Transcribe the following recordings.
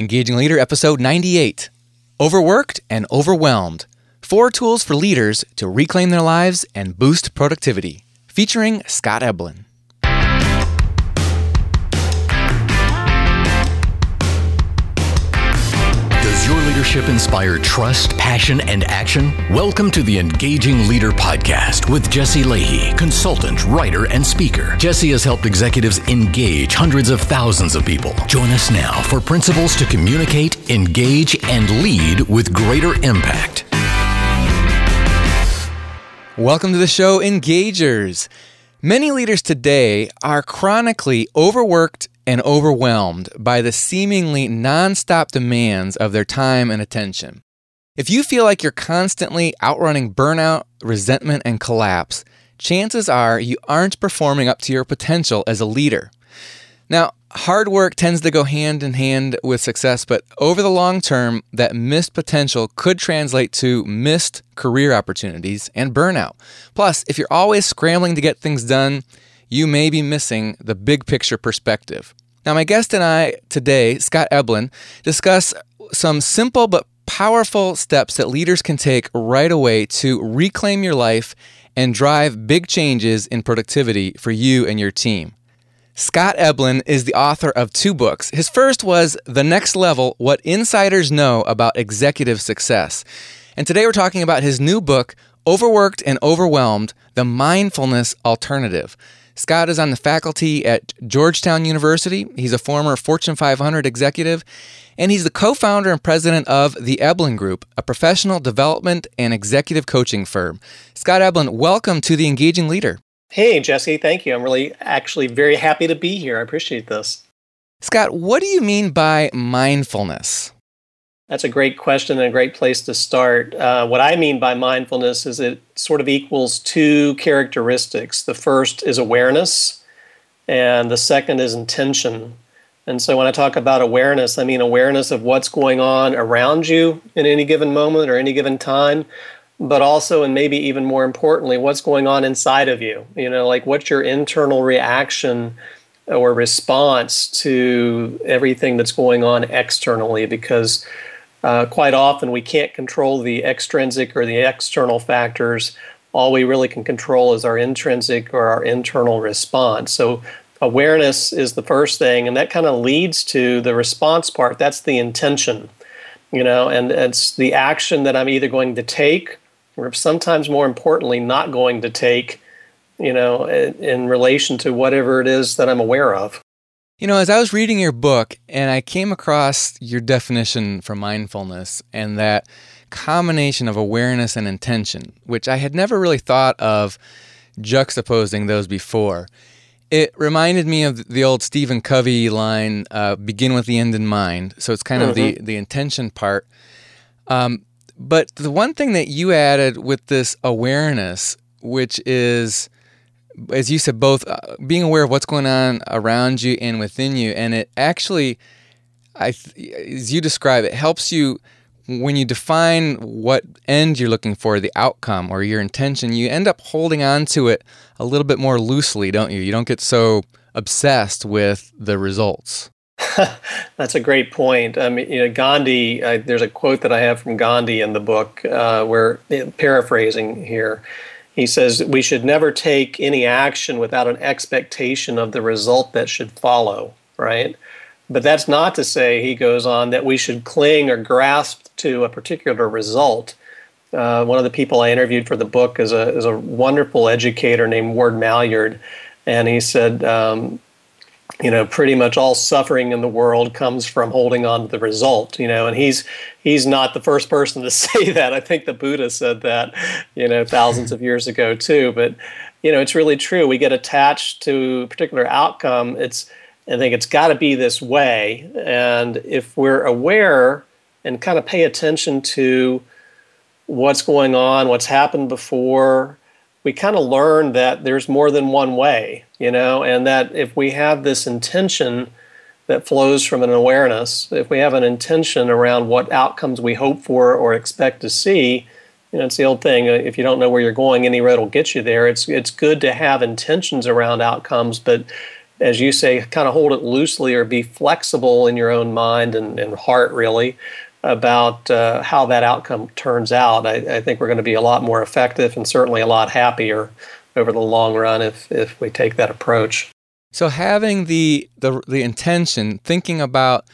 Engaging Leader, episode 98 Overworked and Overwhelmed. Four Tools for Leaders to Reclaim Their Lives and Boost Productivity, featuring Scott Eblin. Your leadership inspire trust, passion, and action? Welcome to the Engaging Leader Podcast with Jesse Lahey, consultant, writer, and speaker. Jesse has helped executives engage hundreds of thousands of people. Join us now for principles to communicate, engage, and lead with greater impact. Welcome to the show, Engagers. Many leaders today are chronically overworked and overwhelmed by the seemingly nonstop demands of their time and attention. If you feel like you're constantly outrunning burnout, resentment, and collapse, chances are you aren't performing up to your potential as a leader. Now, hard work tends to go hand in hand with success, but over the long term, that missed potential could translate to missed career opportunities and burnout. Plus, if you're always scrambling to get things done, you may be missing the big picture perspective. Now, my guest and I today, Scott Eblin, discuss some simple but powerful steps that leaders can take right away to reclaim your life and drive big changes in productivity for you and your team. Scott Eblin is the author of two books. His first was The Next Level What Insiders Know About Executive Success. And today we're talking about his new book, Overworked and Overwhelmed The Mindfulness Alternative. Scott is on the faculty at Georgetown University. He's a former Fortune 500 executive, and he's the co founder and president of the Eblin Group, a professional development and executive coaching firm. Scott Eblin, welcome to the Engaging Leader. Hey, Jesse, thank you. I'm really actually very happy to be here. I appreciate this. Scott, what do you mean by mindfulness? That's a great question and a great place to start. Uh, what I mean by mindfulness is it sort of equals two characteristics. The first is awareness, and the second is intention. And so when I talk about awareness, I mean awareness of what's going on around you in any given moment or any given time, but also, and maybe even more importantly, what's going on inside of you. You know, like what's your internal reaction or response to everything that's going on externally because uh, quite often, we can't control the extrinsic or the external factors. All we really can control is our intrinsic or our internal response. So, awareness is the first thing, and that kind of leads to the response part. That's the intention, you know, and it's the action that I'm either going to take or sometimes more importantly, not going to take, you know, in, in relation to whatever it is that I'm aware of. You know, as I was reading your book and I came across your definition for mindfulness and that combination of awareness and intention, which I had never really thought of juxtaposing those before. It reminded me of the old Stephen Covey line, uh, begin with the end in mind. So it's kind mm-hmm. of the, mm-hmm. the intention part. Um, but the one thing that you added with this awareness, which is as you said, both uh, being aware of what's going on around you and within you, and it actually, I, as you describe, it helps you when you define what end you're looking for, the outcome or your intention. You end up holding on to it a little bit more loosely, don't you? You don't get so obsessed with the results. That's a great point. I mean, you know, Gandhi. Uh, there's a quote that I have from Gandhi in the book, uh, where paraphrasing here he says we should never take any action without an expectation of the result that should follow, right? But that's not to say, he goes on, that we should cling or grasp to a particular result. Uh, one of the people I interviewed for the book is a, is a wonderful educator named Ward Mailliard. And he said, um, you know pretty much all suffering in the world comes from holding on to the result you know and he's he's not the first person to say that. I think the buddha said that you know thousands of years ago too but you know it's really true. We get attached to a particular outcome. It's i think it's got to be this way. And if we're aware and kind of pay attention to what's going on what's happened before we kind of learn that there's more than one way, you know, and that if we have this intention that flows from an awareness, if we have an intention around what outcomes we hope for or expect to see, you know, it's the old thing. Uh, if you don't know where you're going, any road will get you there. It's it's good to have intentions around outcomes, but as you say, kind of hold it loosely or be flexible in your own mind and, and heart, really, about uh, how that outcome turns out. I, I think we're going to be a lot more effective and certainly a lot happier over the long run if, if we take that approach. So having the, the the intention, thinking about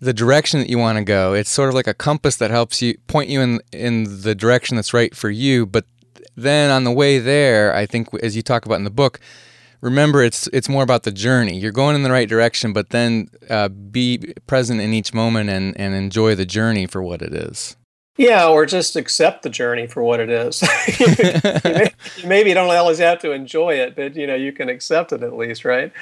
the direction that you want to go, it's sort of like a compass that helps you point you in in the direction that's right for you. But then on the way there, I think as you talk about in the book, remember it's it's more about the journey. You're going in the right direction, but then uh, be present in each moment and and enjoy the journey for what it is. Yeah, or just accept the journey for what it is. maybe you don't always have to enjoy it, but you know you can accept it at least, right?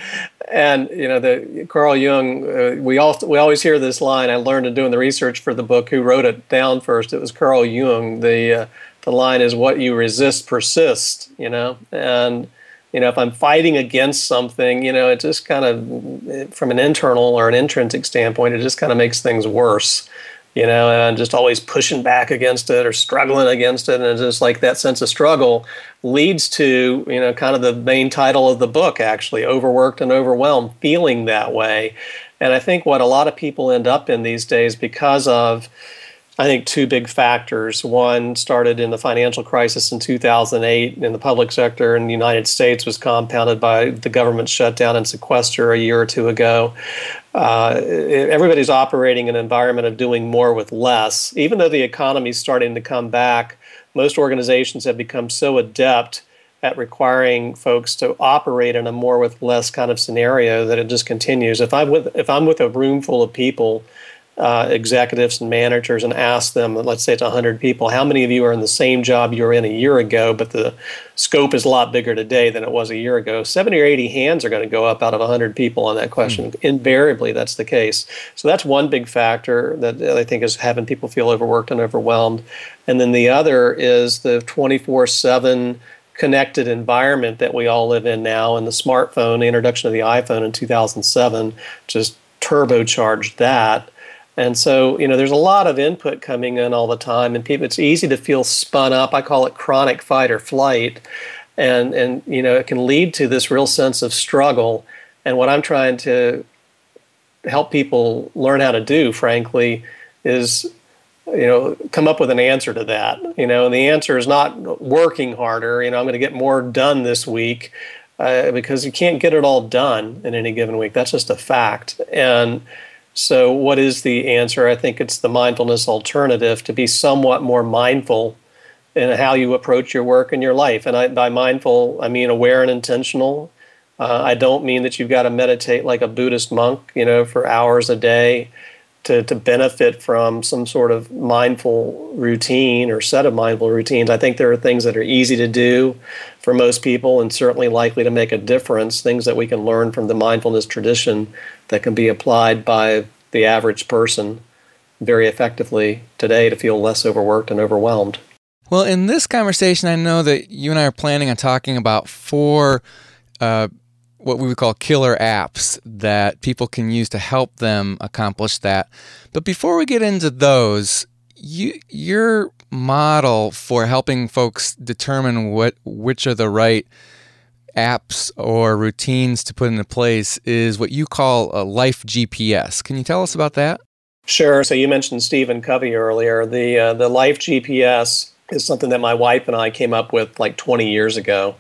And you know the Carl Jung. Uh, we all we always hear this line. I learned in doing the research for the book. Who wrote it down first? It was Carl Jung. The uh, the line is what you resist persists. You know, and you know if I'm fighting against something, you know, it just kind of from an internal or an intrinsic standpoint, it just kind of makes things worse you know, and just always pushing back against it or struggling against it. And it's just like that sense of struggle leads to, you know, kind of the main title of the book, actually, Overworked and Overwhelmed, feeling that way. And I think what a lot of people end up in these days because of, I think two big factors. One started in the financial crisis in 2008 in the public sector in the United States was compounded by the government shutdown and sequester a year or two ago. Uh, everybody's operating in an environment of doing more with less. Even though the economy is starting to come back, most organizations have become so adept at requiring folks to operate in a more with less kind of scenario that it just continues. If I'm with if I'm with a room full of people uh, executives and managers and ask them, let's say it's 100 people, how many of you are in the same job you were in a year ago, but the scope is a lot bigger today than it was a year ago? 70 or 80 hands are going to go up out of 100 people on that question. Mm. Invariably, that's the case. So that's one big factor that I think is having people feel overworked and overwhelmed. And then the other is the 24 7 connected environment that we all live in now and the smartphone the introduction of the iphone in 2007 just turbocharged that and so, you know, there's a lot of input coming in all the time, and people, it's easy to feel spun up. I call it chronic fight or flight, and and you know, it can lead to this real sense of struggle. And what I'm trying to help people learn how to do, frankly, is you know come up with an answer to that. You know, and the answer is not working harder. You know, I'm going to get more done this week. Uh, because you can't get it all done in any given week. That's just a fact. And so, what is the answer? I think it's the mindfulness alternative to be somewhat more mindful in how you approach your work and your life. And I, by mindful, I mean aware and intentional. Uh, I don't mean that you've got to meditate like a Buddhist monk, you know, for hours a day to, to benefit from some sort of mindful routine or set of mindful routines. I think there are things that are easy to do for most people and certainly likely to make a difference, things that we can learn from the mindfulness tradition that can be applied by the average person very effectively today to feel less overworked and overwhelmed. Well, in this conversation, I know that you and I are planning on talking about four uh, what we would call killer apps that people can use to help them accomplish that. But before we get into those, you, your model for helping folks determine what which are the right apps or routines to put into place is what you call a life GPS. Can you tell us about that? Sure. So you mentioned Stephen Covey earlier. The uh, the life GPS is something that my wife and I came up with like 20 years ago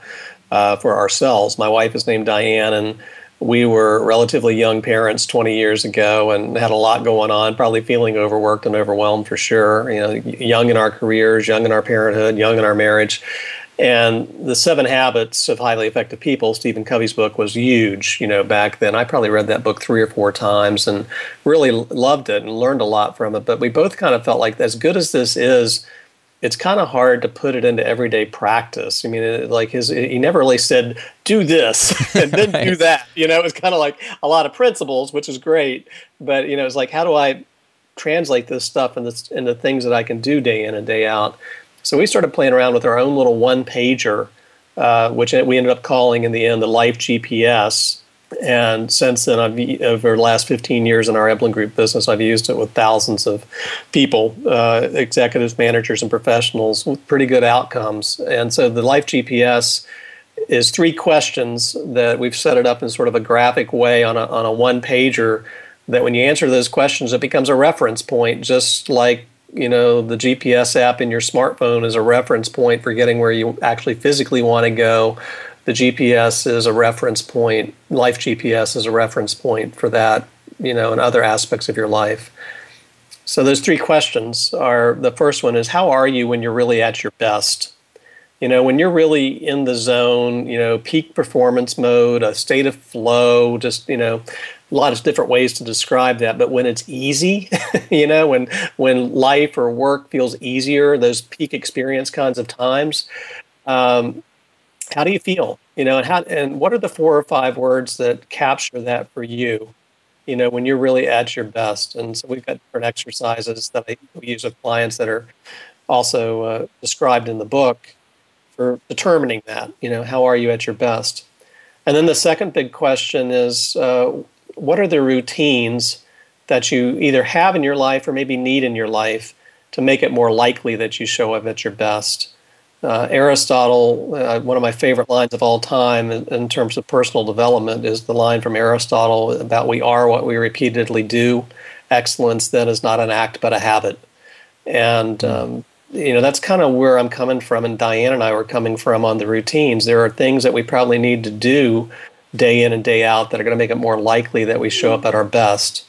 uh, for ourselves. My wife is named Diane, and we were relatively young parents 20 years ago and had a lot going on, probably feeling overworked and overwhelmed for sure. You know, young in our careers, young in our parenthood, young in our marriage. And the Seven Habits of Highly Effective People, Stephen Covey's book, was huge. You know, back then, I probably read that book three or four times and really loved it and learned a lot from it. But we both kind of felt like, as good as this is, it's kind of hard to put it into everyday practice. I mean, it, like his, he never really said, "Do this and then right. do that." You know, it was kind of like a lot of principles, which is great. But you know, it's like, how do I translate this stuff into, into things that I can do day in and day out? So we started playing around with our own little one pager, uh, which we ended up calling in the end the Life GPS. And since then, I've over the last 15 years in our Eblin Group business, I've used it with thousands of people, uh, executives, managers, and professionals with pretty good outcomes. And so the Life GPS is three questions that we've set it up in sort of a graphic way on a, on a one pager that when you answer those questions, it becomes a reference point, just like you know the GPS app in your smartphone is a reference point for getting where you actually physically want to go. The GPS is a reference point. Life GPS is a reference point for that, you know, and other aspects of your life. So those three questions are the first one is how are you when you're really at your best? You know, when you're really in the zone, you know, peak performance mode, a state of flow, just, you know, a lot of different ways to describe that but when it's easy you know when when life or work feels easier those peak experience kinds of times um, how do you feel? You know and how and what are the four or five words that capture that for you you know when you're really at your best? And so we've got different exercises that I, we use with clients that are also uh, described in the book for determining that you know how are you at your best? And then the second big question is uh, what are the routines that you either have in your life or maybe need in your life to make it more likely that you show up at your best? Uh, Aristotle, uh, one of my favorite lines of all time in, in, terms of personal development, is the line from Aristotle about we are what we repeatedly do. Excellence then is not an act but a habit. And, hmm. um, you know, that's kind of where I'm coming from, and Diane and I were coming from on the routines. There are things that we probably need to do day in and day out that are going to make it more likely that we show up at our best.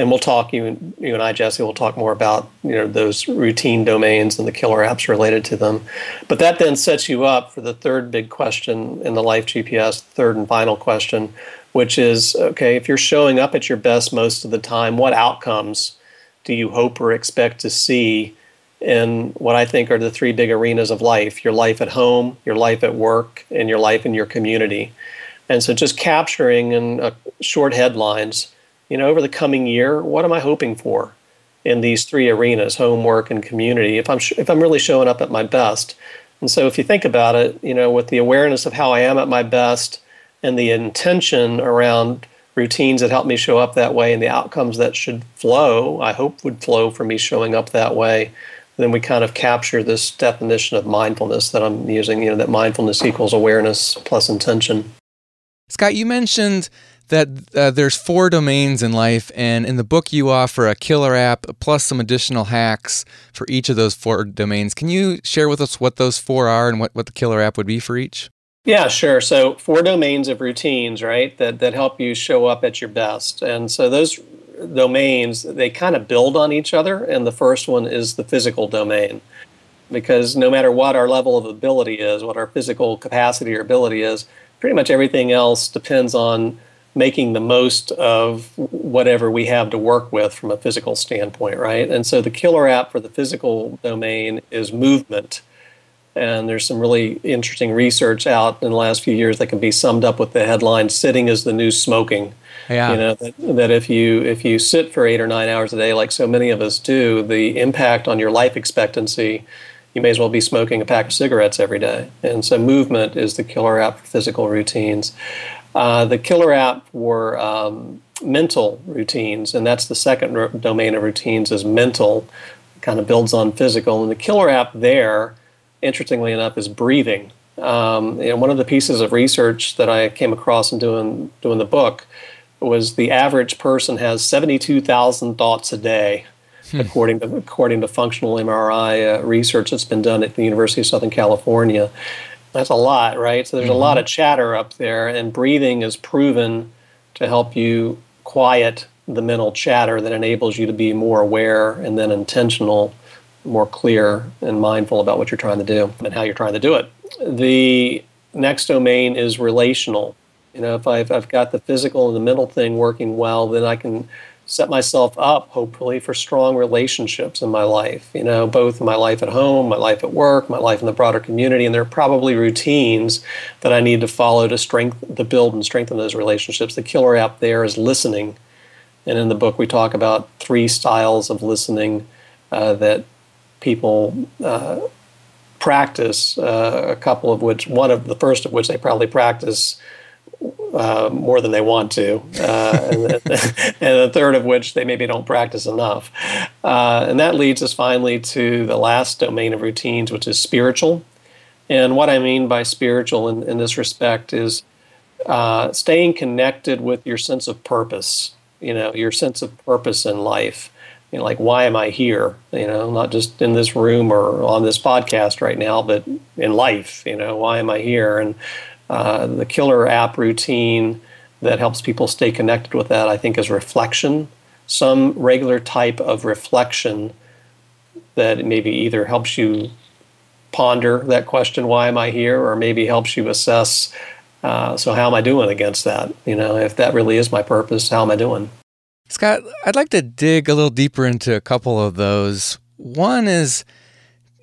And we'll talk, you, and, you and I, Jesse, will talk more about you know those routine domains and the killer apps related to them. But that then sets you up for the third big question in the Life GPS, third and final question, which is okay, if you're showing up at your best most of the time, what outcomes do you hope or expect to see in what I think are the three big arenas of life your life at home, your life at work, and your life in your community? And so just capturing in uh, short headlines, you know, over the coming year, what am I hoping for in these three arenas, homework and community, if I'm, sh- if I'm really showing up at my best? And so if you think about it, you know, with the awareness of how I am at my best and the intention around routines that help me show up that way and the outcomes that should flow, I hope would flow from me showing up that way, then we kind of capture this definition of mindfulness that I'm using, you know, that mindfulness equals awareness plus intention. Scott, you mentioned that uh, there's four domains in life, and in the book you offer a killer app plus some additional hacks for each of those four domains. Can you share with us what those four are and what, what the killer app would be for each? Yeah, sure. So four domains of routines, right, that, that help you show up at your best. And so those domains, they kind of build on each other. And the first one is the physical domain. Because no matter what our level of ability is, what our physical capacity or ability is, pretty much everything else depends on making the most of whatever we have to work with from a physical standpoint, right? And so the killer app for the physical domain is movement. And there's some really interesting research out in the last few years that can be summed up with the headline "Sitting is the new smoking." Yeah. You know that, that if you if you sit for eight or nine hours a day, like so many of us do, the impact on your life expectancy you may as well be smoking a pack of cigarettes every day. And so, movement is the killer app for physical routines. Uh, the killer app were um, mental routines, and that's the second r- domain of routines, is mental, kind of builds on physical. And the killer app there, interestingly enough, is breathing. Um, and one of the pieces of research that I came across in doing doing the book was the average person has 72,000 thoughts a day hmm. according to according to functional MRI uh, research that's been done at the University of Southern California. That's a lot, right? So there's mm-hmm. a lot of chatter up there, and breathing is proven to help you quiet the mental chatter that enables you to be more aware and then intentional, more clear and mindful about what you're trying to do and how you're trying to do it. The next domain is relational. You know, if I've, I've got the physical and the mental thing working well, then I can set myself up hopefully for strong relationships in my life you know both my life at home my life at work my life in the broader community. And there are probably routines that i need to follow to strengthen to build and strengthen those relationships. The killer app there is listening. And in the book we talk about three styles of listening uh, that people uh, practice uh, a couple of which one of the first of which they probably practice uh, more than they want to, uh, and, and, a third of which they maybe don't practice enough. Uh, and that leads us finally to the last domain of routines, which is spiritual. And what I mean by spiritual in, in this respect is uh, staying connected with your sense of purpose, you know, your sense of purpose in life. You know, like, why am I here? You know, not just in this room or on this podcast right now, but in life, you know, why am I here? And uh, the killer app routine that helps people stay connected with that, I think, is reflection. Some regular type of reflection that maybe either helps you ponder that question, why am I here, or maybe helps you assess, uh, so how am I doing against that? You know, if that really is my purpose, how am I doing? Scott, I'd like to dig a little deeper into a couple of those. One is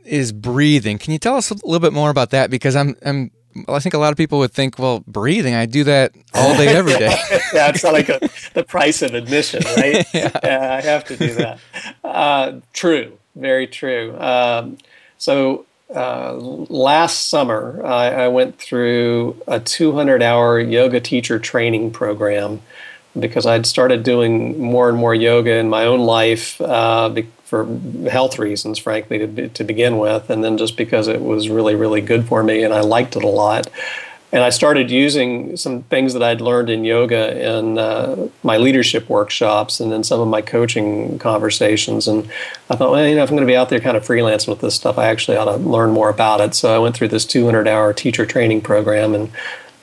is breathing. Can you tell us a little bit more about that? Because I'm I'm I think a lot of people would think, well, breathing, I do that all day, every day. yeah, it's not like a, the price of admission, right? yeah. yeah. I have to do that. Uh, true, very true. Um, so uh, last summer, I, I, went through a 200 hour yoga teacher training program because I'd started doing more and more yoga in my own life uh, for health reasons, frankly, to, to begin with, and then just because it was really, really good for me and I liked it a lot and I started using some things that I'd learned in yoga in uh, my leadership workshops and then some of my coaching conversations. And I thought, well, you know, if I'm going to be out there kind of freelancing with this stuff, I actually ought to learn more about it. So I went through this 200 hour teacher training program and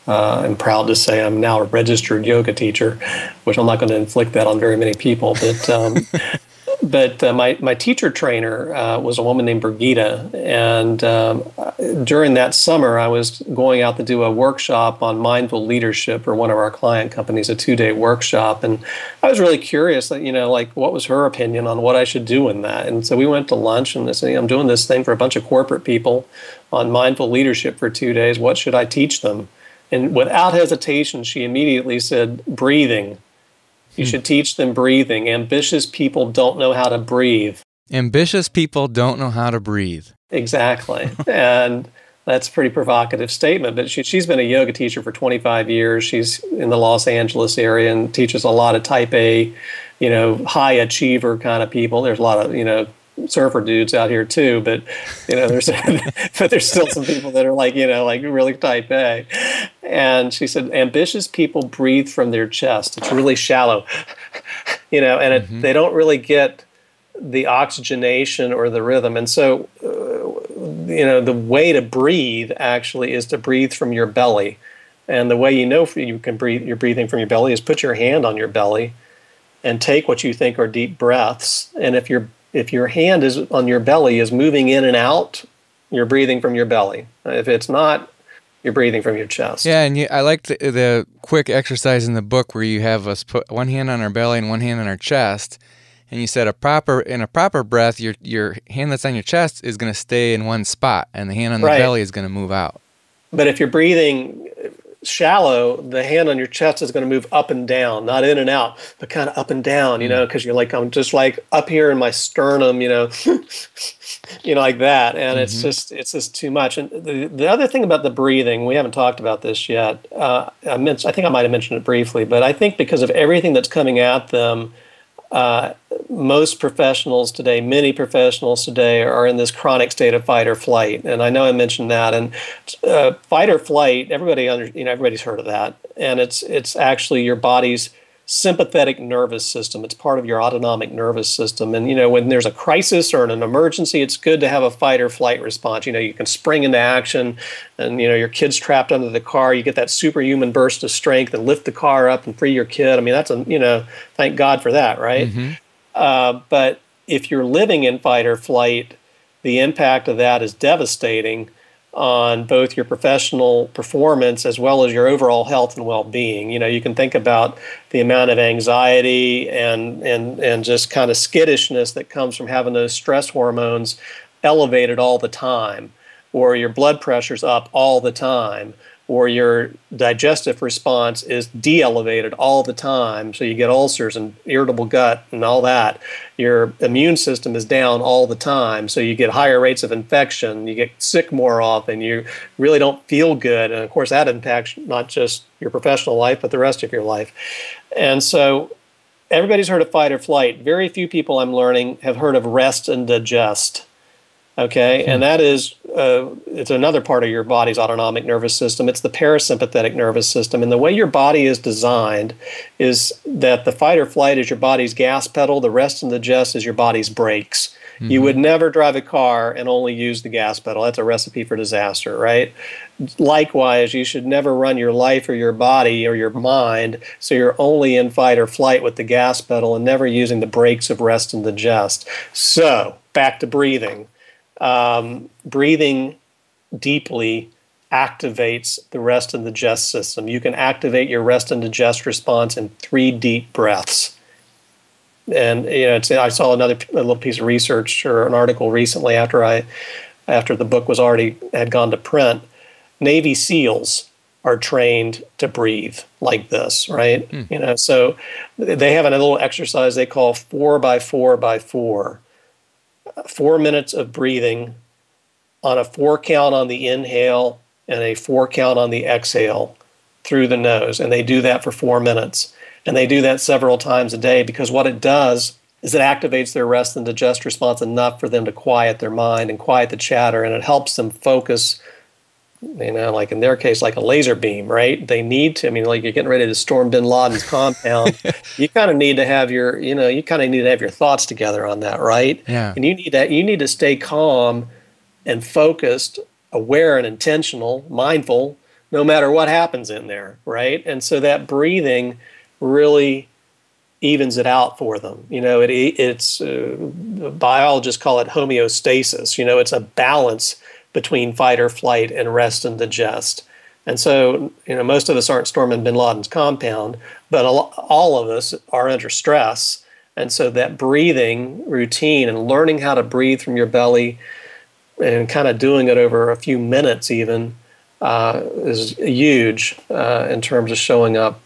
uh, I'm proud to say I'm now a registered yoga teacher, which I'm not going to inflict that on very many people. But um, but uh, my, my teacher trainer uh, was a woman named Brigida. And um, during that summer, I was going out to do a workshop on mindful leadership for one of our client companies, a two day workshop. And I was really curious that, you know, like what was her opinion on what I should do in that. And so we went to lunch and I said, I'm doing this thing for a bunch of corporate people on mindful leadership for two days. What should I teach them? And without hesitation, she immediately said, breathing. You hmm. should teach them breathing. Ambitious people don't know how to breathe. Ambitious people don't know how to breathe. Exactly. and that's a pretty provocative statement, but she, she's been a yoga teacher for 25 years. She's in the Los Angeles area and teaches a lot of type A, you know, high achiever kind of people. There's a lot of, you know, surfer dudes out here too, but you know, there's but there's still some people that are like you know like really type A. And she said, ambitious people breathe from their chest. It's really shallow, you know, and it, mm-hmm. they don't really get the oxygenation or the rhythm. And so, uh, you know, the way to breathe actually is to breathe from your belly. And the way you know you can breathe, you're breathing from your belly is put your hand on your belly and take what you think are deep breaths. And if you're if your hand is on your belly is moving in and out, you're breathing from your belly. If it's not, you're breathing from your chest. Yeah, and you, I like the, the quick exercise in the book where you have us put one hand on our belly and one hand on our chest, and you said a proper in a proper breath, your your hand that's on your chest is going to stay in one spot, and the hand on the right. belly is going to move out. But if you're breathing shallow, the hand on your chest is going to move up and down, not in and out, but kind of up and down, you know, because mm. you're like, I'm just like up here in my sternum, you know, you know, like that. And mm-hmm. it's just, it's just too much. And the, the other thing about the breathing, we haven't talked about this yet. Uh, I, meant, I think I might have mentioned it briefly, but I think because of everything that's coming at them, uh, most professionals today, many professionals today, are in this chronic state of fight or flight. And I know I mentioned that. And uh, fight or flight, everybody under, you know, everybody's heard of that. And it's it's actually your body's sympathetic nervous system. It's part of your autonomic nervous system. And, you know, when there's a crisis or an emergency, it's good to have a fight or flight response. You know, you can spring into action and, you know, your kid's trapped under the car. You get that superhuman burst of strength and lift the car up and free your kid. I mean, that's a, you know, thank God for that, right? Mm-hmm. Uh, but if you're living in fight or flight, the impact of that is devastating on both your professional performance as well as your overall health and well-being. You know, you can think about the amount of anxiety and and and just kind of skittishness that comes from having those stress hormones elevated all the time or your blood pressure's up all the time or your digestive response is de-elevated all the time. So you get ulcers and irritable gut and all that. Your immune system is down all the time. So you get higher rates of infection. You get sick more often. You really don't feel good. And of course that impacts not just your professional life but the rest of your life. And so everybody's heard of fight or flight. Very few people i'm learning have heard of rest and digest okay hmm. and that is uh, it's another part of your body's autonomic nervous system. It's the parasympathetic nervous system. And the way your body is designed is that the fight or flight is your body's gas pedal, the rest and the digest is your body's brakes. Mm-hmm. You would never drive a car and only use the gas pedal. That's a recipe for disaster, right? Likewise, you should never run your life or your body or your mind so you're only in fight or flight with the gas pedal and never using the brakes of rest and digest. So, back to breathing. Um, breathing deeply activates the rest and digest system. You can activate your rest and digest response in three deep breaths. And you know, I saw another little piece of research or an article recently after I, after the book was already had gone to print. Navy SEALs are trained to breathe like this, right? Mm. You know, so they have a little exercise they call four by four by four. Four minutes of breathing on a four count on the inhale and a four count on the exhale through the nose. And they do that for four minutes. And they do that several times a day because what it does is it activates their rest and digest response enough for them to quiet their mind and quiet the chatter. And it helps them focus you know, like in their case, like a laser beam, right? They need to, I mean, like you're getting ready to storm bin Laden's compound. you kind of need to have your, you know, you kind of need to have your thoughts together on that, right? Yeah. And you need that, you need to stay calm and focused, aware and intentional, mindful, no matter what happens in there, right? And so that breathing really evens it out for them. You know, it, it's uh, biologists call it homeostasis. You know, it's a balance between fight or flight and rest and digest. And so, you know, most of us aren't storming bin Laden's compound, but all of us are under stress. And so that breathing routine and learning how to breathe from your belly and kind of doing it over a few minutes even uh, is huge uh, in terms of showing up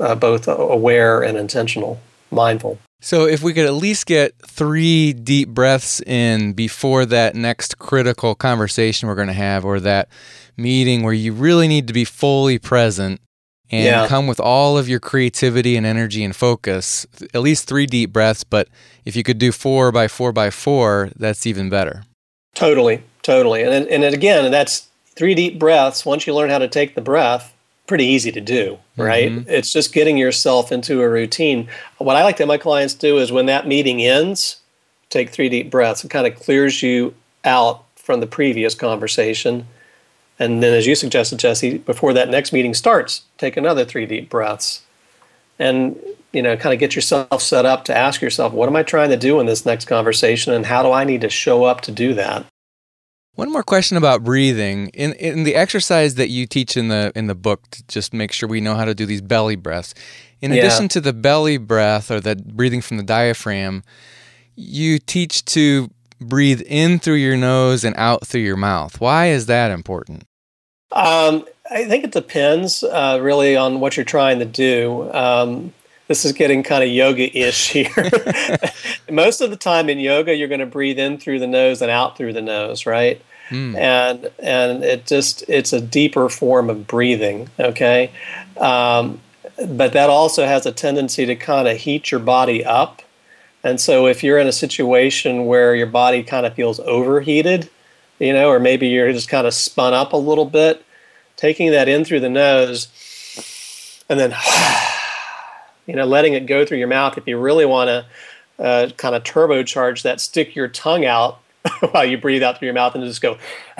uh, both aware and intentional, mindful. So, if we could at least get three deep breaths in before that next critical conversation we're going to have, or that meeting where you really need to be fully present and yeah. come with all of your creativity and energy and focus, at least three deep breaths. But if you could do four by four by four, that's even better. Totally, totally. And, and again, that's three deep breaths. Once you learn how to take the breath, pretty easy to do, right? Mm-hmm. It's just getting yourself into a routine. What I like to have my clients do is when that meeting ends, take three deep breaths. It kind of clears you out from the previous conversation. And then, as you suggested, Jesse, before that next meeting starts, take another three deep breaths. And, you know, kind of get yourself set up to ask yourself, what am I trying to do in this next conversation? And how do I need to show up to do that? One more question about breathing. In in the exercise that you teach in the in the book to just make sure we know how to do these belly breaths. In yeah. addition to the belly breath or the breathing from the diaphragm, you teach to breathe in through your nose and out through your mouth. Why is that important? Um, I think it depends uh, really on what you're trying to do. Um, this is getting kind of yoga ish here. Most of the time in yoga, you're going to breathe in through the nose and out through the nose, right? Mm. And and it just it's a deeper form of breathing. Okay, um, but that also has a tendency to kind of heat your body up. And so if you're in a situation where your body kind of feels overheated, you know, or maybe you're just kind of spun up a little bit, taking that in through the nose and then you know, letting it go through your mouth. If you really want to uh, kind of turbocharge that, stick your tongue out while you breathe out through your mouth and just go,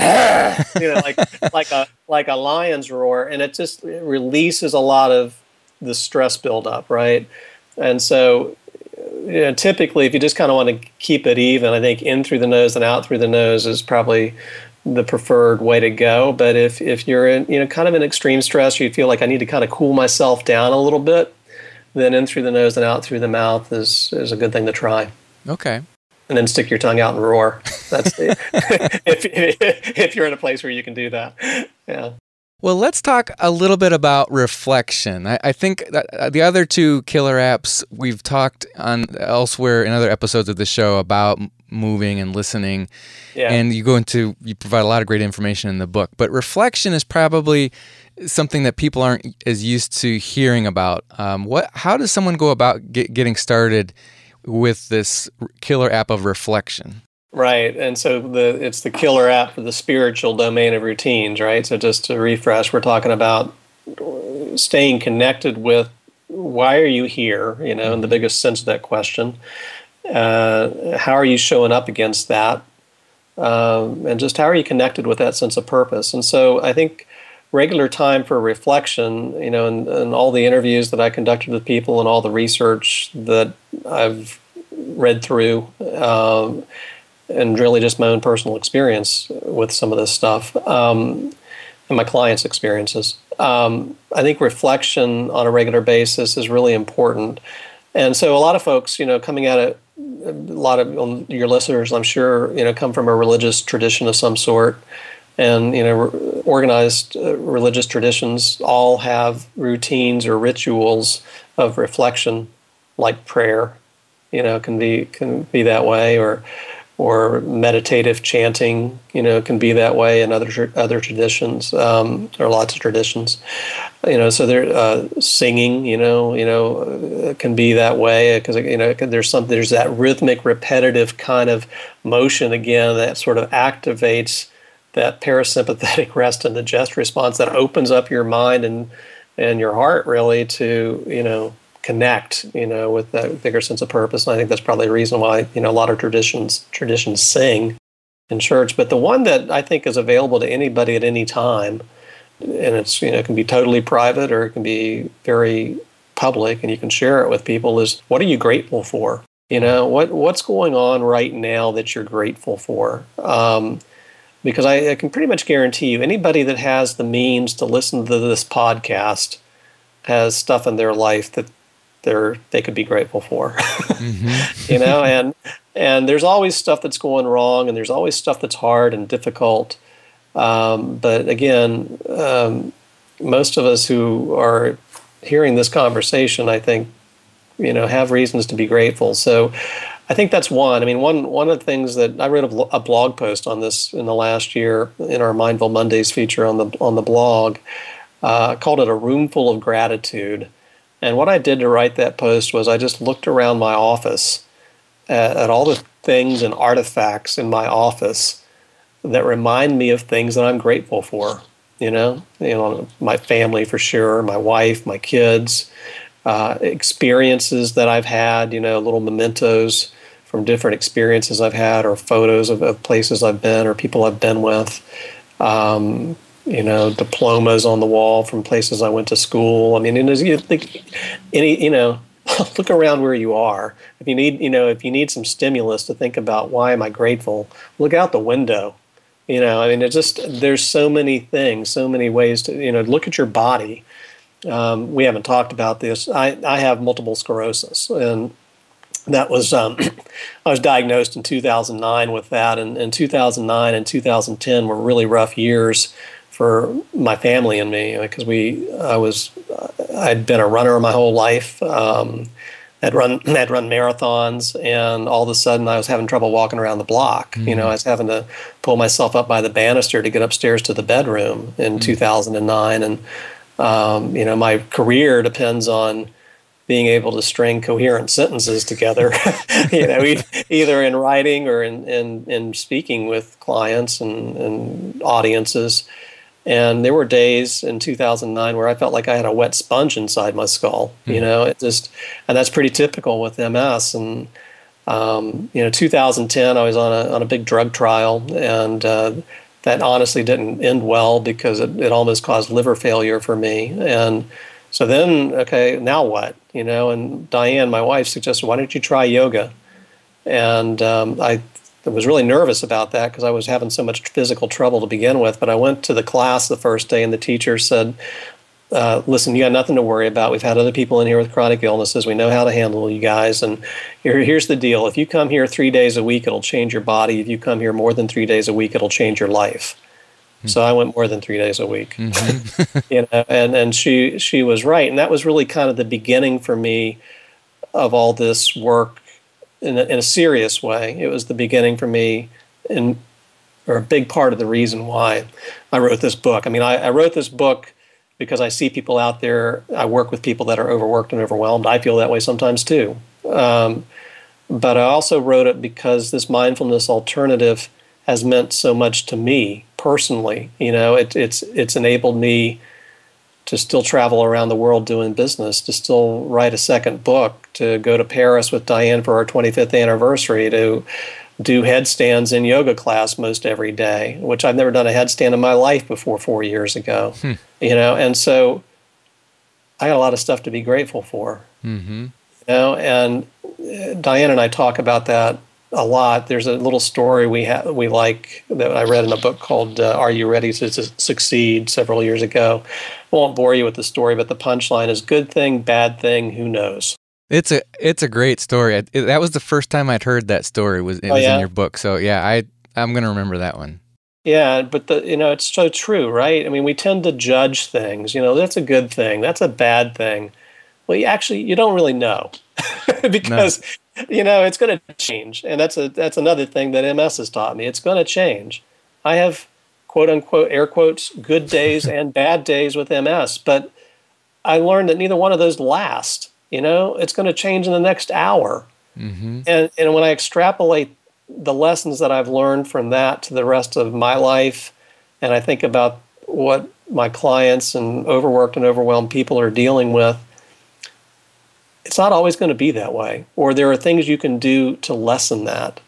you know, like like a like a lion's roar, and it just releases a lot of the stress buildup, right? And so, you know, typically, if you just kind of want to keep it even, I think in through the nose and out through the nose is probably the preferred way to go. But if if you're in, you know, kind of in extreme stress, or you feel like I need to kind of cool myself down a little bit, then in through the nose and out through the mouth is is a good thing to try. Okay. And then stick your tongue out and roar. That's the, if if you're in a place where you can do that. Yeah. Well, let's talk a little bit about reflection. I, I think uh, the other two killer apps we've talked on elsewhere in other episodes of the show about moving and listening. Yeah. And you go into you provide a lot of great information in the book. But reflection is probably something that people aren't as used to hearing about. Um, what? How does someone go about get, getting started with this killer app of reflection? Right, and so the it's the killer app for the spiritual domain of routines, right? So just to refresh, we're talking about staying connected with why are you here, you know, in the biggest sense of that question. Uh, how are you showing up against that? Um, and just how are you connected with that sense of purpose? And so I think regular time for reflection, you know, and, and all the interviews that I conducted with people and all the research that I've read through. Um, and really just my own personal experience with some of this stuff um, and my clients' experiences. Um, I think reflection on a regular basis is really important. And so a lot of folks, you know, coming at it, a lot of your listeners, I'm sure, you know, come from a religious tradition of some sort. And, you know, organized uh, religious traditions all have routines or rituals of reflection, like prayer, you know, can be can be that way, or or meditative chanting, you know, can be that way in other other traditions. Um, there are lots of traditions, you know. So there, uh, singing, you know, you know, uh, can be that way because you know there's some there's that rhythmic, repetitive kind of motion again that sort of activates that parasympathetic rest and digest response that opens up your mind and and your heart really to you know connect, you know, with that bigger sense of purpose. And I think that's probably a reason why, you know, a lot of traditions traditions sing in church. But the one that I think is available to anybody at any time, and it's you know it can be totally private or it can be very public, and you can share it with people, is what are you grateful for? You know, what what's going on right now that you're grateful for? Um, because I, I can pretty much guarantee you, anybody that has the means to listen to this podcast has stuff in their life that they're they could be grateful for mm-hmm. you know and and there's always stuff that's going wrong and there's always stuff that's hard and difficult um, but again um, most of us who are hearing this conversation i think you know have reasons to be grateful so i think that's one i mean one one of the things that i wrote a, blog post on this in the last year in our mindful mondays feature on the on the blog uh, called it a room full of gratitude and what I did to write that post was I just looked around my office at, at all the things and artifacts in my office that remind me of things that I'm grateful for. You know, you know, my family for sure, my wife, my kids, uh, experiences that I've had. You know, little mementos from different experiences I've had, or photos of, of places I've been, or people I've been with. Um, you know, diplomas on the wall from places I went to school. I mean, and you think any, you know, look around where you are. If you need, you know, if you need some stimulus to think about why am I grateful, look out the window. You know, I mean, it's just there's so many things, so many ways to, you know, look at your body. Um, we haven't talked about this. I, I have multiple sclerosis, and that was um, I was diagnosed in 2009 with that, and, and 2009 and 2010 were really rough years for my family and me because we I was I'd been a runner my whole life. Um, I'd run I'd run marathons, and all of a sudden I was having trouble walking around the block. Mm-hmm. You know, mm-hmm. I was having to pull myself up by the banister to get upstairs to the bedroom in mm-hmm. 2009, and um, you know my career depends on being able to string coherent sentences together, you know, either in writing or in, in, in speaking with clients and, and audiences. And there were days in 2009 where I felt like I had a wet sponge inside my skull. You hmm. know, it just, and that's pretty typical with MS. And um, you know, 2010, I was on a on a big drug trial, and uh, that honestly didn't end well because it, it almost caused liver failure for me. And so then, okay, now what? You know, and Diane, my wife, suggested, why don't you try yoga? And um, I was really nervous about that because I was having so much physical trouble to begin with. But I went to the class the first day, and the teacher said, uh, "Listen, you got nothing to worry about. We've had other people in here with chronic illnesses. We know how to handle you guys. And here, here's the deal: if you come here three days a week, it'll change your body. If you come here more than three days a week, it'll change your life." Mm-hmm. So I went more than three days a week, mm-hmm. you know, and and she she was right, and that was really kind of the beginning for me of all this work in a, in a serious way. It was the beginning for me, and or a big part of the reason why I wrote this book. I mean, I, I wrote this book because I see people out there. I work with people that are overworked and overwhelmed. I feel that way sometimes too. Um, but I also wrote it because this mindfulness alternative has meant so much to me personally. You know, it, it's it's enabled me to still travel around the world doing business, to still write a second book, to go to Paris with Diane for our 25th anniversary, to do headstands in yoga class most every day, which I've never done a headstand in my life before four years ago. Hmm. You know, and so I got a lot of stuff to be grateful for. Mm-hmm. You know, and uh, Diane and I talk about that a lot. There's a little story we have we like that I read in a book called uh, "Are You Ready to Succeed" several years ago. I won't bore you with the story, but the punchline is: "Good thing, bad thing, who knows." It's a it's a great story. It, that was the first time I'd heard that story. Was it oh, was yeah? in your book? So yeah, I I'm gonna remember that one. Yeah, but the you know it's so true, right? I mean, we tend to judge things. You know, that's a good thing. That's a bad thing. Well, you actually you don't really know because no. you know it's going to change, and that's a that's another thing that MS has taught me. It's going to change. I have quote unquote air quotes good days and bad days with MS, but I learned that neither one of those last. You know, it's going to change in the next hour. Mm-hmm. And and when I extrapolate the lessons that I've learned from that to the rest of my life, and I think about what my clients and overworked and overwhelmed people are dealing with, it's not always going to be that way. Or there are things you can do to lessen that.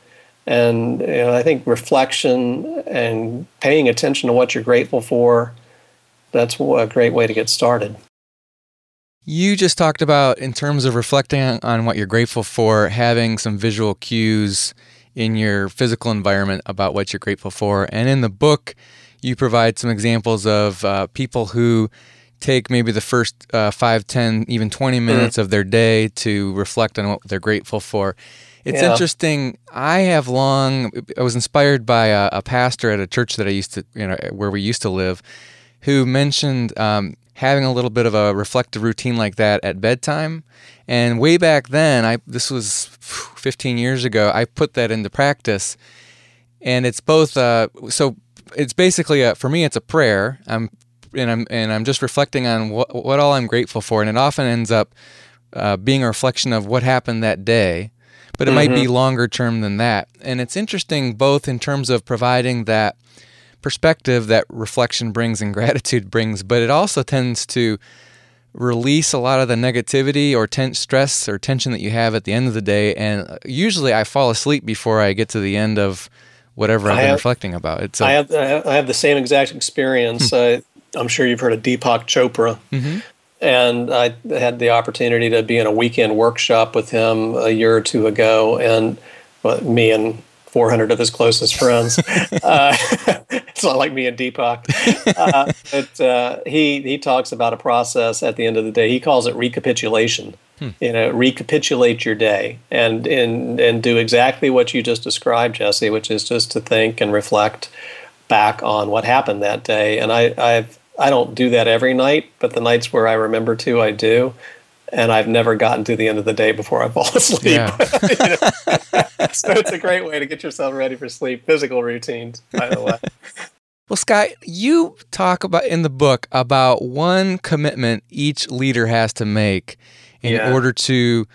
And you know, I think reflection and paying attention to what you're grateful for, that's a great way to get started. You just talked about, in terms of reflecting on what you're grateful for, having some visual cues in your physical environment about what you're grateful for. And in the book, you provide some examples of uh, people who take maybe the first uh, 5, 10, even 20 mm-hmm. minutes mm. of their day to reflect on what they're grateful for. It's yeah. interesting. I have long, I was inspired by a, a, pastor at a church that I used to, you know, where we used to live, who mentioned um, having a little bit of a reflective routine like that at bedtime. And way back then, I this was 15 years ago. I put that into practice, and it's both. Uh, so it's basically a, for me, it's a prayer. I'm and I'm and I'm just reflecting on what what all I'm grateful for, and it often ends up uh, being a reflection of what happened that day. But it mm-hmm. might be mm-hmm. longer term than that. And it's interesting both in terms of providing that perspective that reflection brings and gratitude brings, but it also tends to release a lot of the negativity or tense stress or tension that you have at the end of the day. And usually I fall asleep before I get to the end of whatever I've been have, reflecting about. It's a, I have I have the same exact experience. uh, I'm sure you've heard of Deepak Chopra. Mm-hmm. And I had the opportunity to be in a weekend workshop with him a year or two ago, and well, me and 400 of his closest friends. uh, it's not like me and Deepak. Uh, but uh, he he talks about a process at the end of the day. He calls it recapitulation. Hmm. You know, recapitulate your day and and and do exactly what you just described, Jesse, which is just to think and reflect back on what happened that day. And I I've I don't do that every night, but the nights where I remember to, I do and I've never gotten to the end of the day before I fall asleep. Yeah. so it's a great way to get yourself ready for sleep. Physical routines, by the way. Well, Scott, you talk about in the book about one commitment each leader has to make in yeah. order to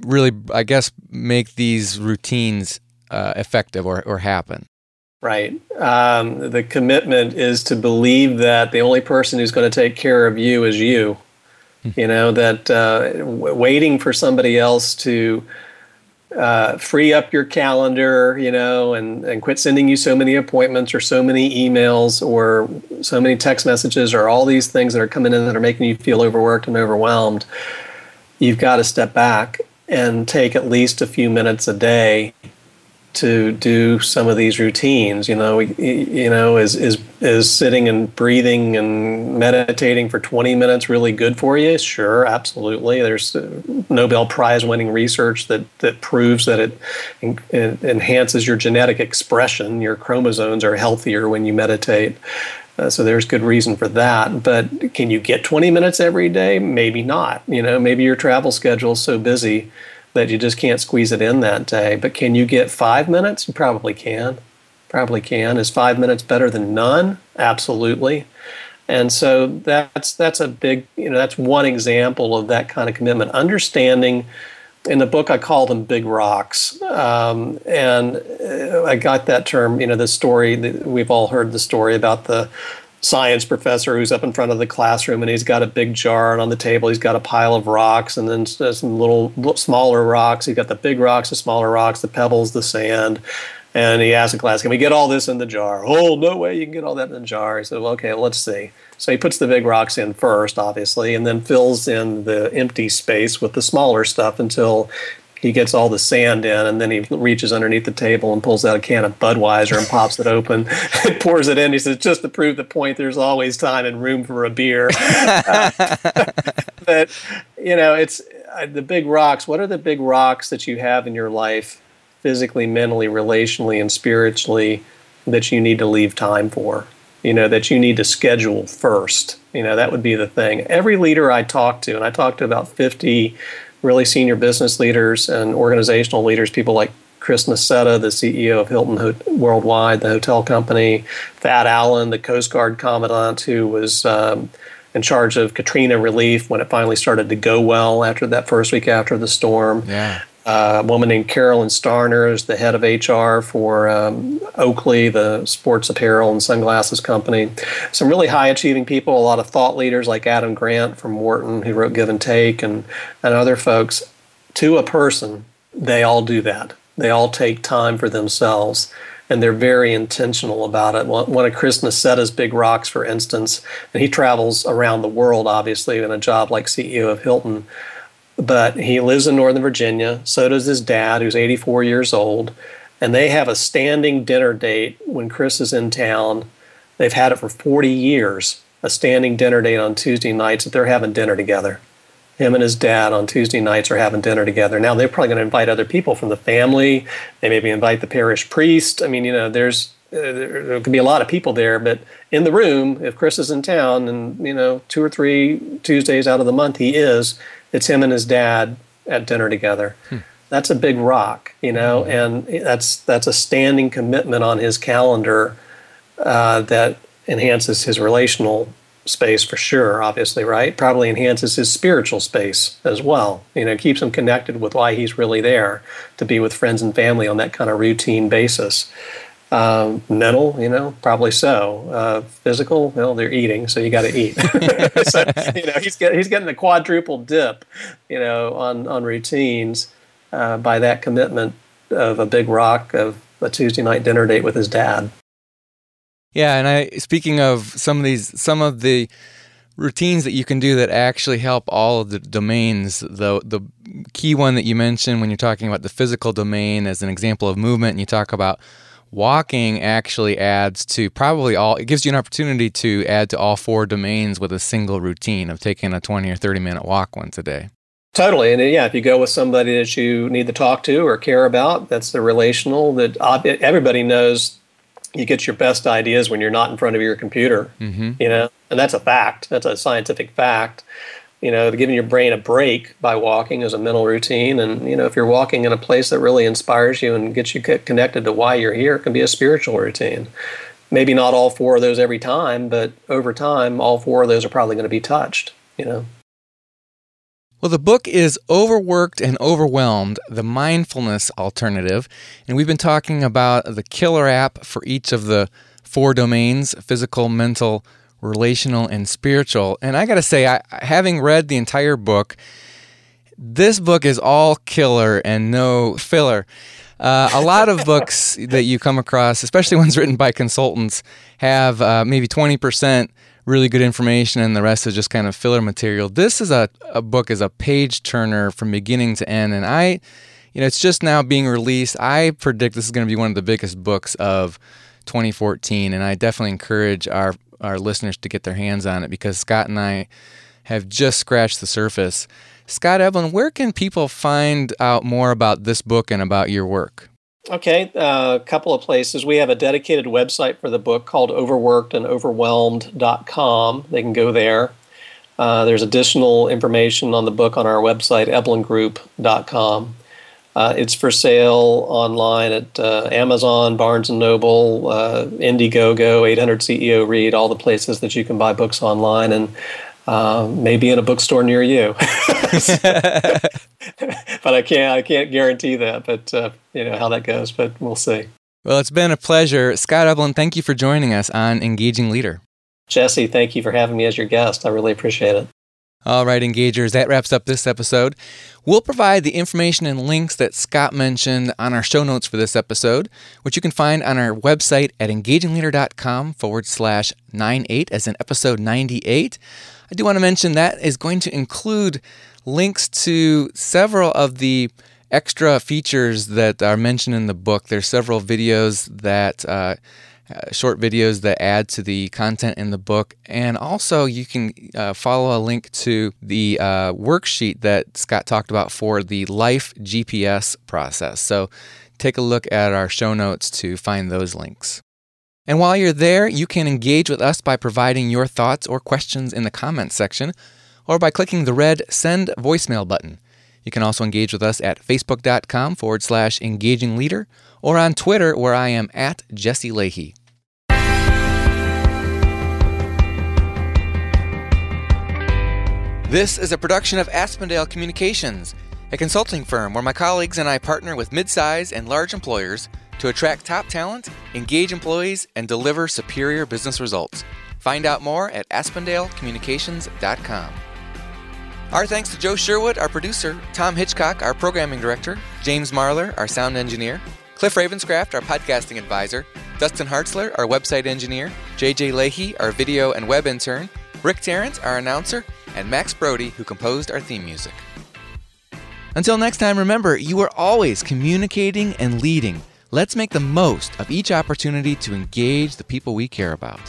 really, I guess, make these routines uh, effective or, or happen. Right. Um, the commitment is to believe that the only person who's going to take care of you is you. You know that uh, w- waiting for somebody else to uh, free up your calendar you know and, and quit sending you so many appointments or so many emails or so many text messages or all these things that are coming in that are making you feel overworked and overwhelmed. You've got to step back and take at least a few minutes a day to do some of these routines. You know, you know, is is is sitting and breathing and meditating for 20 minutes really good for you? Sure, absolutely. There's uh, Nobel Prize winning research that that proves that it, it enhances your genetic expression. Your chromosomes are healthier when you meditate. Uh, so there's good reason for that. But can you get 20 minutes every day? Maybe not. You know, maybe your travel schedule is so busy that you just can't squeeze it in that day. But can you get five minutes? You probably can. Probably can. Is five minutes better than none? Absolutely. And so that's that's a big you know that's one example of that kind of commitment. Understanding in the book, I call them big rocks. Um, and uh, I got that term, you know, the story, that we've all heard the story about the science professor who's up in front of the classroom and he's got a big jar and on the table he's got a pile of rocks and then uh, some little smaller rocks. He's got the big rocks, the smaller rocks, the pebbles, the sand. And he asked the class, Can we get all this in the jar? Oh, no way you can get all that in the jar. He said, Well, okay, let's see. So he puts the big rocks in first, obviously, and then fills in the empty space with the smaller stuff until he gets all the sand in, and then he reaches underneath the table and pulls out a can of Budweiser and pops it open and pours it in. He says, just to prove the point, there's always time and room for a beer. uh, but, you know, it's uh, the big rocks. What are the big rocks that you have in your life physically, mentally, relationally, and spiritually that you need to leave time for. You know, that you need to schedule first. You know, that would be the thing. Every leader I talk to, and I talk to about 50 really senior business leaders and organizational leaders, people like Chris Nassetta, the CEO of Hilton Worldwide, the hotel company, Thad Allen, the Coast Guard commandant who was um, in charge of Katrina relief when it finally started to go well after that first week after the storm. Yeah a woman named Carolyn Starner is the head of HR for um, Oakley, the sports apparel and sunglasses company. Some really high achieving people, a lot of thought leaders like Adam Grant from Wharton, who wrote Give and Take, and, and other folks. To a person, they all do that. They all take time for themselves and they're very intentional about it. One of Chris Nassetta's big rocks, for instance, and he travels around the world, obviously, in a job like CEO of Hilton but he lives in Northern Virginia. So does his dad, who's 84 years old. And they have a standing dinner date when Chris is in town. They've had it for 40 years, a standing dinner date on Tuesday nights that they're having dinner together. Him and his dad on Tuesday nights are having dinner together. Now they're probably going to invite other people from the family. They maybe invite the parish priest. I mean, you know, there's uh, there could be a lot of people there, but in the room, if Chris is in town and you know two or three Tuesdays out of the month he is, it's him and his dad at dinner together. Hmm. That's a big rock, you know, hmm. and that's that's a standing commitment on his calendar uh, that enhances his relational space for sure. Obviously, right? Probably enhances his spiritual space as well. You know, keeps him connected with why he's really there to be with friends and family on that kind of routine basis. Um, mental, you know, probably so. Uh, physical, well, they're eating, so you got to eat. so, you know, he's getting he's getting a quadruple dip, you know, on on routines uh, by that commitment of a big rock of a Tuesday night dinner date with his dad. Yeah, and I speaking of some of these, some of the routines that you can do that actually help all of the domains. The the key one that you mentioned when you're talking about the physical domain as an example of movement, and you talk about walking actually adds to probably all it gives you an opportunity to add to all four domains with a single routine of taking a 20 or 30 minute walk once a day. Totally and yeah if you go with somebody that you need to talk to or care about that's the relational that everybody knows you get your best ideas when you're not in front of your computer. Mm-hmm. you know and that's a fact that's a scientific fact you know, giving your brain a break by walking is a mental routine. And, you know, if you're walking in a place that really inspires you and gets you connected to why you're here, it can be a spiritual routine. Maybe not all four of those every time, but over time, all four of those are probably going to be touched, you know. Well, the book is Overworked and Overwhelmed, the Mindfulness Alternative. And we've been talking about the killer app for each of the four domains physical, mental, relational, and spiritual. And I got to say, I, having read the entire book, this book is all killer and no filler. Uh, a lot of books that you come across, especially ones written by consultants, have uh, maybe 20% really good information and the rest is just kind of filler material. This is a, a book is a page turner from beginning to end. And I, you know, it's just now being released. I predict this is going to be one of the biggest books of 2014. And I definitely encourage our our listeners to get their hands on it because Scott and I have just scratched the surface. Scott Eblin, where can people find out more about this book and about your work? Okay, uh, a couple of places. We have a dedicated website for the book called overworkedandoverwhelmed.com. They can go there. Uh, there's additional information on the book on our website, eblingroup.com. Uh, it's for sale online at uh, Amazon, Barnes and Noble, uh, Indiegogo, 800 CEO Read, all the places that you can buy books online. And uh, maybe in a bookstore near you. but I can't I can't guarantee that. But uh, you know how that goes. But we'll see. Well, it's been a pleasure, Scott Eblin. Thank you for joining us on Engaging Leader. Jesse, thank you for having me as your guest. I really appreciate it. All right, engagers, that wraps up this episode. We'll provide the information and links that Scott mentioned on our show notes for this episode, which you can find on our website at engagingleader.com forward slash 98 as in episode 98. I do want to mention that is going to include links to several of the extra features that are mentioned in the book. There's several videos that uh, uh, short videos that add to the content in the book. And also, you can uh, follow a link to the uh, worksheet that Scott talked about for the Life GPS process. So, take a look at our show notes to find those links. And while you're there, you can engage with us by providing your thoughts or questions in the comments section or by clicking the red Send Voicemail button. You can also engage with us at facebook.com forward slash engaging leader or on Twitter where I am at Jesse Lahey. This is a production of Aspendale Communications, a consulting firm where my colleagues and I partner with midsize and large employers to attract top talent, engage employees, and deliver superior business results. Find out more at aspendalecommunications.com. Our thanks to Joe Sherwood, our producer, Tom Hitchcock, our programming director, James Marlar, our sound engineer, Cliff Ravenscraft, our podcasting advisor, Dustin Hartzler, our website engineer, JJ Lahey, our video and web intern, Rick Tarrant, our announcer, and Max Brody, who composed our theme music. Until next time, remember, you are always communicating and leading. Let's make the most of each opportunity to engage the people we care about.